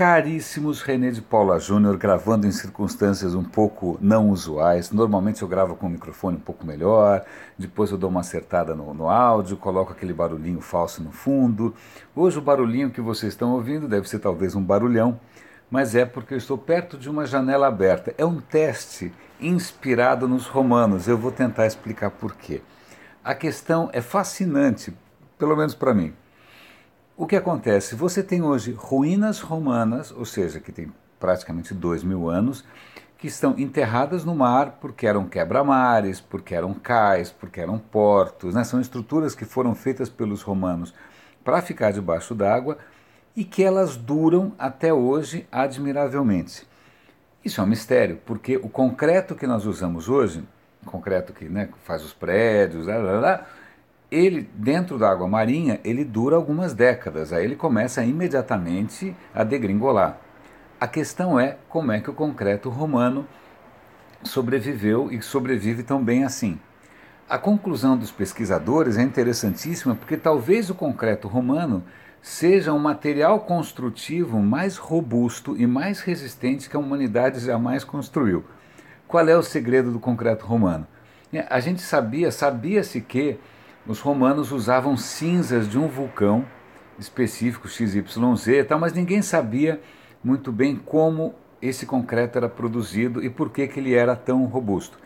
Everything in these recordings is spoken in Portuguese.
Caríssimos, René de Paula Júnior gravando em circunstâncias um pouco não usuais. Normalmente eu gravo com o microfone um pouco melhor, depois eu dou uma acertada no, no, áudio, coloco aquele barulhinho falso no fundo. Hoje o barulhinho que vocês estão ouvindo deve ser talvez um barulhão, mas é porque eu estou perto de uma janela aberta. É um teste inspirado nos romanos. Eu vou tentar explicar por quê. A questão é fascinante, pelo menos para mim. O que acontece? Você tem hoje ruínas romanas, ou seja, que tem praticamente dois mil anos, que estão enterradas no mar porque eram quebra-mares, porque eram cais, porque eram portos. Né? São estruturas que foram feitas pelos romanos para ficar debaixo d'água e que elas duram até hoje admiravelmente. Isso é um mistério, porque o concreto que nós usamos hoje, concreto que né, faz os prédios, lá, lá, lá, ele dentro da água marinha ele dura algumas décadas, aí ele começa imediatamente a degringolar. A questão é como é que o concreto romano sobreviveu e sobrevive tão bem assim. A conclusão dos pesquisadores é interessantíssima porque talvez o concreto romano seja um material construtivo mais robusto e mais resistente que a humanidade jamais construiu. Qual é o segredo do concreto romano? A gente sabia, sabia-se que os romanos usavam cinzas de um vulcão específico, XYZ e tal, mas ninguém sabia muito bem como esse concreto era produzido e por que, que ele era tão robusto.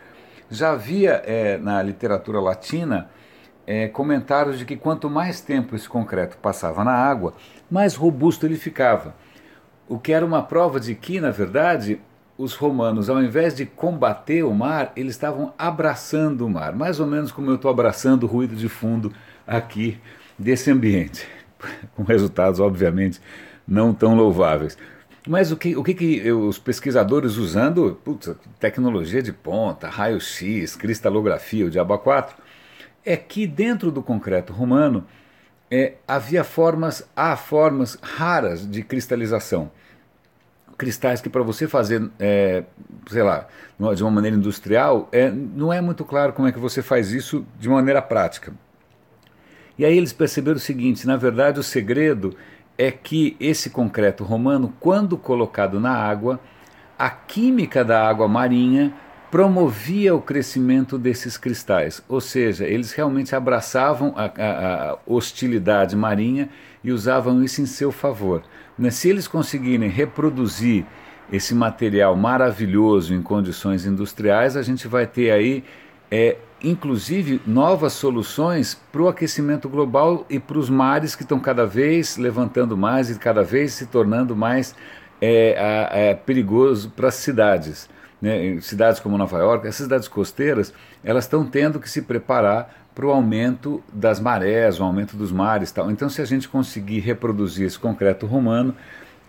Já havia é, na literatura latina é, comentários de que quanto mais tempo esse concreto passava na água, mais robusto ele ficava. O que era uma prova de que, na verdade, os romanos, ao invés de combater o mar, eles estavam abraçando o mar, mais ou menos como eu estou abraçando o ruído de fundo aqui desse ambiente, com resultados, obviamente, não tão louváveis. Mas o que, o que, que os pesquisadores usando putz, tecnologia de ponta, raio-x, cristalografia, o diabo 4, é que dentro do concreto romano é, havia formas, há formas raras de cristalização cristais que para você fazer, é, sei lá, de uma maneira industrial, é, não é muito claro como é que você faz isso de maneira prática. E aí eles perceberam o seguinte: na verdade, o segredo é que esse concreto romano, quando colocado na água, a química da água marinha promovia o crescimento desses cristais, ou seja, eles realmente abraçavam a, a, a hostilidade marinha e usavam isso em seu favor. Se eles conseguirem reproduzir esse material maravilhoso em condições industriais, a gente vai ter aí, é, inclusive, novas soluções para o aquecimento global e para os mares que estão cada vez levantando mais e cada vez se tornando mais é, é, perigoso para as cidades. Né? Cidades como Nova York, essas cidades costeiras, elas estão tendo que se preparar para o aumento das marés, o aumento dos mares tal. Então, se a gente conseguir reproduzir esse concreto romano,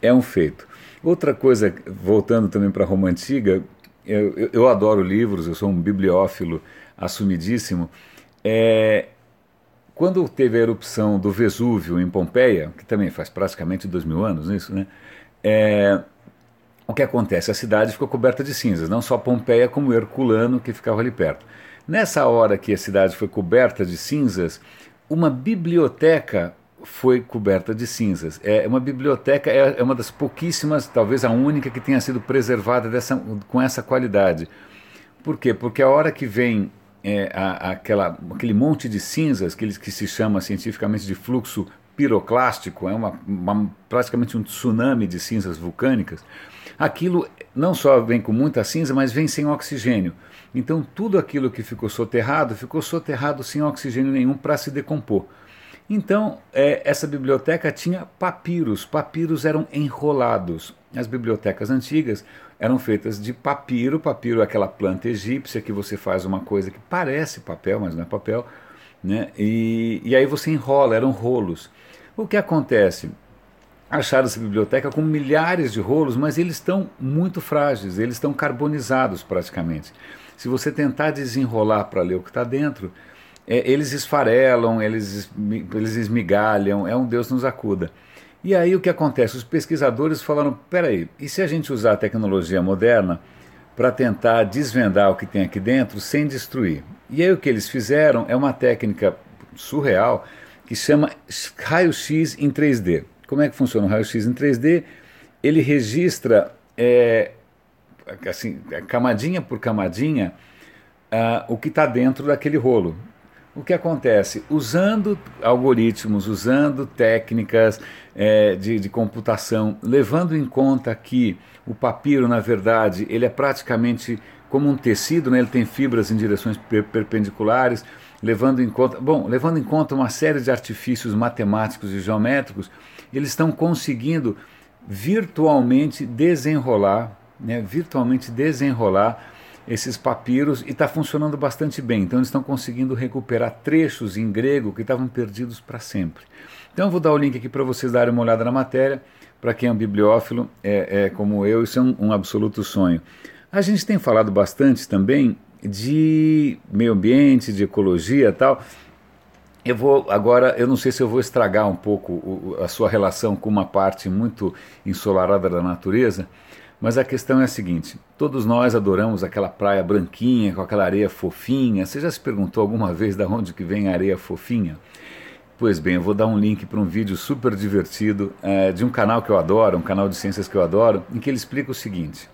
é um feito. Outra coisa, voltando também para a Roma Antiga, eu, eu, eu, adoro livros, eu sou um bibliófilo assumidíssimo. É, quando teve a erupção do Vesúvio em Pompeia, que também faz praticamente dois mil anos isso, né? É, o que acontece? A cidade ficou coberta de cinzas, não só Pompeia, como Herculano, que ficava ali perto. Nessa hora que a cidade foi coberta de cinzas, uma biblioteca foi coberta de cinzas. É uma biblioteca é, é uma das pouquíssimas, talvez a única que tenha sido preservada dessa, com essa qualidade. Por quê? Porque a hora que vem é, a, aquela, aquele monte de cinzas, que, que se chama cientificamente de fluxo piroclástico, é uma, uma, praticamente um tsunami de cinzas vulcânicas, aquilo não só vem com muita cinza, mas vem sem oxigênio. Então tudo aquilo que ficou soterrado, ficou soterrado sem oxigênio nenhum para se decompor. Então, é, essa biblioteca tinha papiros. Papiros eram enrolados. As bibliotecas antigas eram feitas de papiro. Papiro é aquela planta egípcia que você faz uma coisa que parece papel, mas não é papel. Né? E, e aí você enrola, eram rolos. O que acontece? Acharam essa biblioteca com milhares de rolos, mas eles estão muito frágeis, eles estão carbonizados praticamente. Se você tentar desenrolar para ler o que está dentro, é, eles esfarelam, eles, eles esmigalham, é um Deus nos acuda. E aí o que acontece? Os pesquisadores falaram: peraí, e se a gente usar a tecnologia moderna para tentar desvendar o que tem aqui dentro sem destruir? E aí o que eles fizeram é uma técnica surreal que chama raio-x em 3D. Como é que funciona o raio-x em 3D? ele registra, é, assim, camadinha por camadinha, uh, o que está dentro daquele rolo. O que acontece? Usando algoritmos, usando técnicas é, de, de, computação, levando em conta que o papiro, na verdade, ele é praticamente como um tecido, né? ele tem fibras em direções per perpendiculares, levando em conta, bom, levando em conta uma série de artifícios matemáticos e geométricos, eles estão conseguindo virtualmente desenrolar, né? virtualmente desenrolar esses papiros e está funcionando bastante bem. Então eles estão conseguindo recuperar trechos em grego que estavam perdidos para sempre. Então eu vou dar o link aqui para vocês darem uma olhada na matéria. Para quem é um bibliófilo, é, é como eu, isso é um, um absoluto sonho. A gente tem falado bastante também de meio ambiente, de ecologia tal. Eu vou agora, eu não sei se eu vou estragar um pouco o, a sua relação com uma parte muito ensolarada da natureza, mas a questão é a seguinte: todos nós adoramos aquela praia branquinha, com aquela areia fofinha. Você já se perguntou alguma vez de onde que vem a areia fofinha? Pois bem, eu vou dar um link para um vídeo super divertido é, de um canal que eu adoro, um canal de ciências que eu adoro, em que ele explica o seguinte.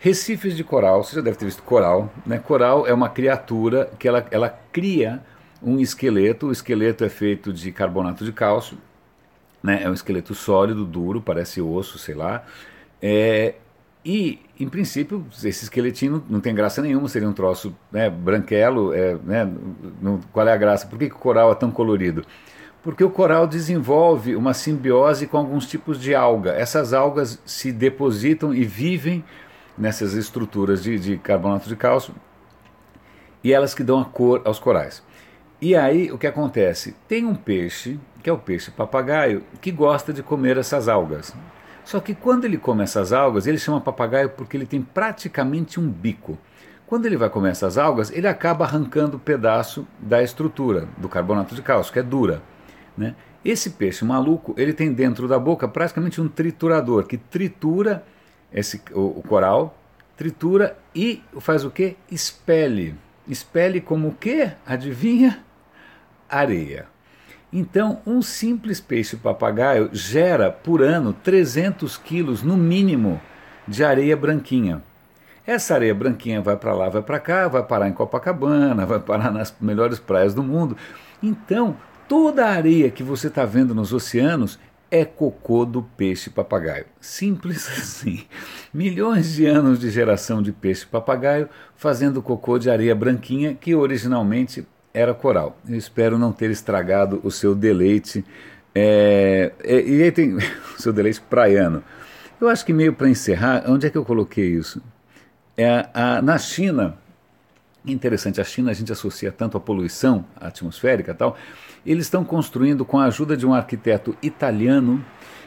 Recifes de coral, você já deve ter visto coral, né? Coral é uma criatura que ela, ela cria um esqueleto, o esqueleto é feito de carbonato de cálcio, né? É um esqueleto sólido, duro, parece osso, sei lá, é, e, em princípio, esse esqueletinho não tem graça nenhuma, seria um troço né, branquelo. É, né, não, qual é a graça? Por que, que o coral é tão colorido? Porque o coral desenvolve uma simbiose com alguns tipos de alga. Essas algas se depositam e vivem nessas estruturas de, de carbonato de cálcio e elas que dão a cor aos corais. E aí o que acontece? Tem um peixe, que é o peixe papagaio, que gosta de comer essas algas. Só que quando ele come essas algas, ele chama papagaio porque ele tem praticamente um bico. Quando ele vai comer essas algas, ele acaba arrancando um pedaço da estrutura do carbonato de cálcio, que é dura. Né? Esse peixe maluco, ele tem dentro da boca praticamente um triturador, que tritura esse, o, o coral, tritura e faz o que? Expele. Expele como o que? Adivinha? Areia. Então, um simples peixe-papagaio gera por ano 300 quilos, no mínimo, de areia branquinha. Essa areia branquinha vai para lá, vai para cá, vai parar em Copacabana, vai parar nas melhores praias do mundo. Então, toda a areia que você está vendo nos oceanos é cocô do peixe-papagaio. Simples assim. Milhões de anos de geração de peixe-papagaio fazendo cocô de areia branquinha que originalmente era coral. Eu espero não ter estragado o seu deleite. É, é, e aí tem o seu deleite praiano. Eu acho que meio para encerrar, onde é que eu coloquei isso? É, a, na China, interessante, a China a gente associa tanto a poluição atmosférica tal, eles estão construindo com a ajuda de um arquiteto italiano.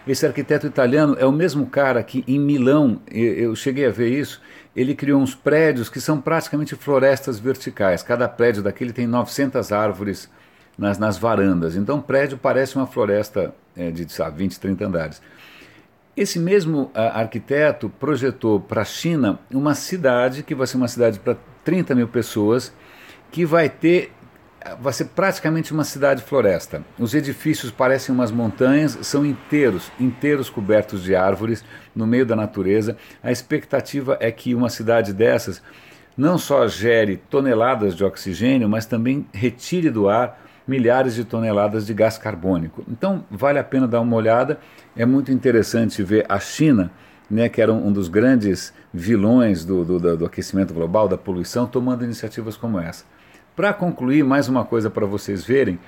Esse arquiteto italiano é o mesmo cara que em Milão, eu cheguei a ver isso, ele criou uns prédios que são praticamente florestas verticais. Cada prédio daquele tem 900 árvores nas, nas varandas. Então o prédio parece uma floresta é, de sabe, 20, 30 andares. Esse mesmo a, arquiteto projetou para a China uma cidade que vai ser uma cidade para 30 mil pessoas, que vai ter vai ser praticamente uma cidade floresta. Os edifícios parecem umas montanhas, são inteiros, inteiros cobertos de árvores no meio da natureza. A expectativa é que uma cidade dessas não só gere toneladas de oxigênio, mas também retire do ar milhares de toneladas de gás carbônico. Então, vale a pena dar uma olhada. É muito interessante ver a China, né, que era um dos grandes vilões do, do, do aquecimento global, da poluição, tomando iniciativas como essa. Para concluir, mais uma coisa para vocês verem.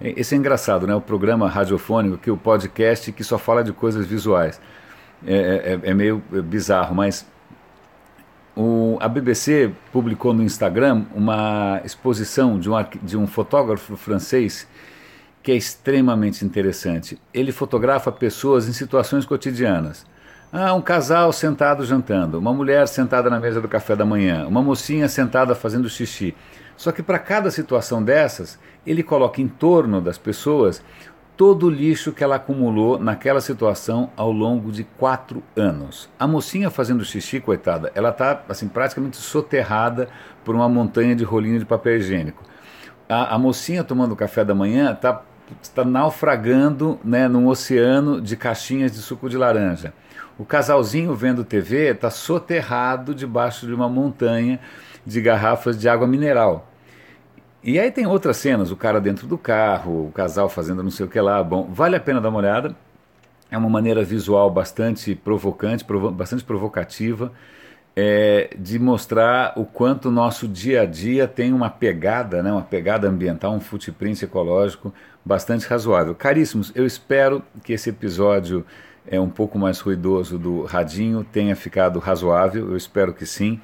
É, esse é engraçado, né? O programa radiofônico, que o podcast que só fala de coisas visuais. É, é, é, é meio bizarro, mas o, a BBC publicou no Instagram uma exposição de um, de um fotógrafo francês que é extremamente interessante. Ele fotografa pessoas em situações cotidianas. Ah, um casal sentado jantando, uma mulher sentada na mesa do café da manhã, uma mocinha sentada fazendo xixi. Só que para cada situação dessas, ele coloca em torno das pessoas todo o lixo que ela acumulou naquela situação ao longo de quatro anos. A mocinha fazendo xixi, coitada, ela está assim, praticamente soterrada por uma montanha de rolinho de papel higiênico. A, a mocinha tomando café da manhã está está naufragando né, num oceano de caixinhas de suco de laranja. O casalzinho vendo TV está soterrado debaixo de uma montanha de garrafas de água mineral. E aí tem outras cenas, o cara dentro do carro, o casal fazendo não sei o que lá. Bom, vale a pena dar uma olhada. É uma maneira visual bastante provocante, provo bastante provocativa, é, de mostrar o quanto o nosso dia a dia tem uma pegada, né, uma pegada ambiental, um footprint ecológico bastante razoável. Caríssimos, eu espero que esse episódio é um pouco mais ruidoso do Radinho tenha ficado razoável, eu espero que sim.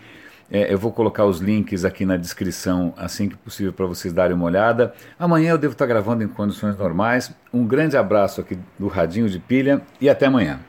É, eu vou colocar os links aqui na descrição assim que possível para vocês darem uma olhada. Amanhã eu devo estar gravando em condições normais. Um grande abraço aqui do Radinho de Pilha e até amanhã.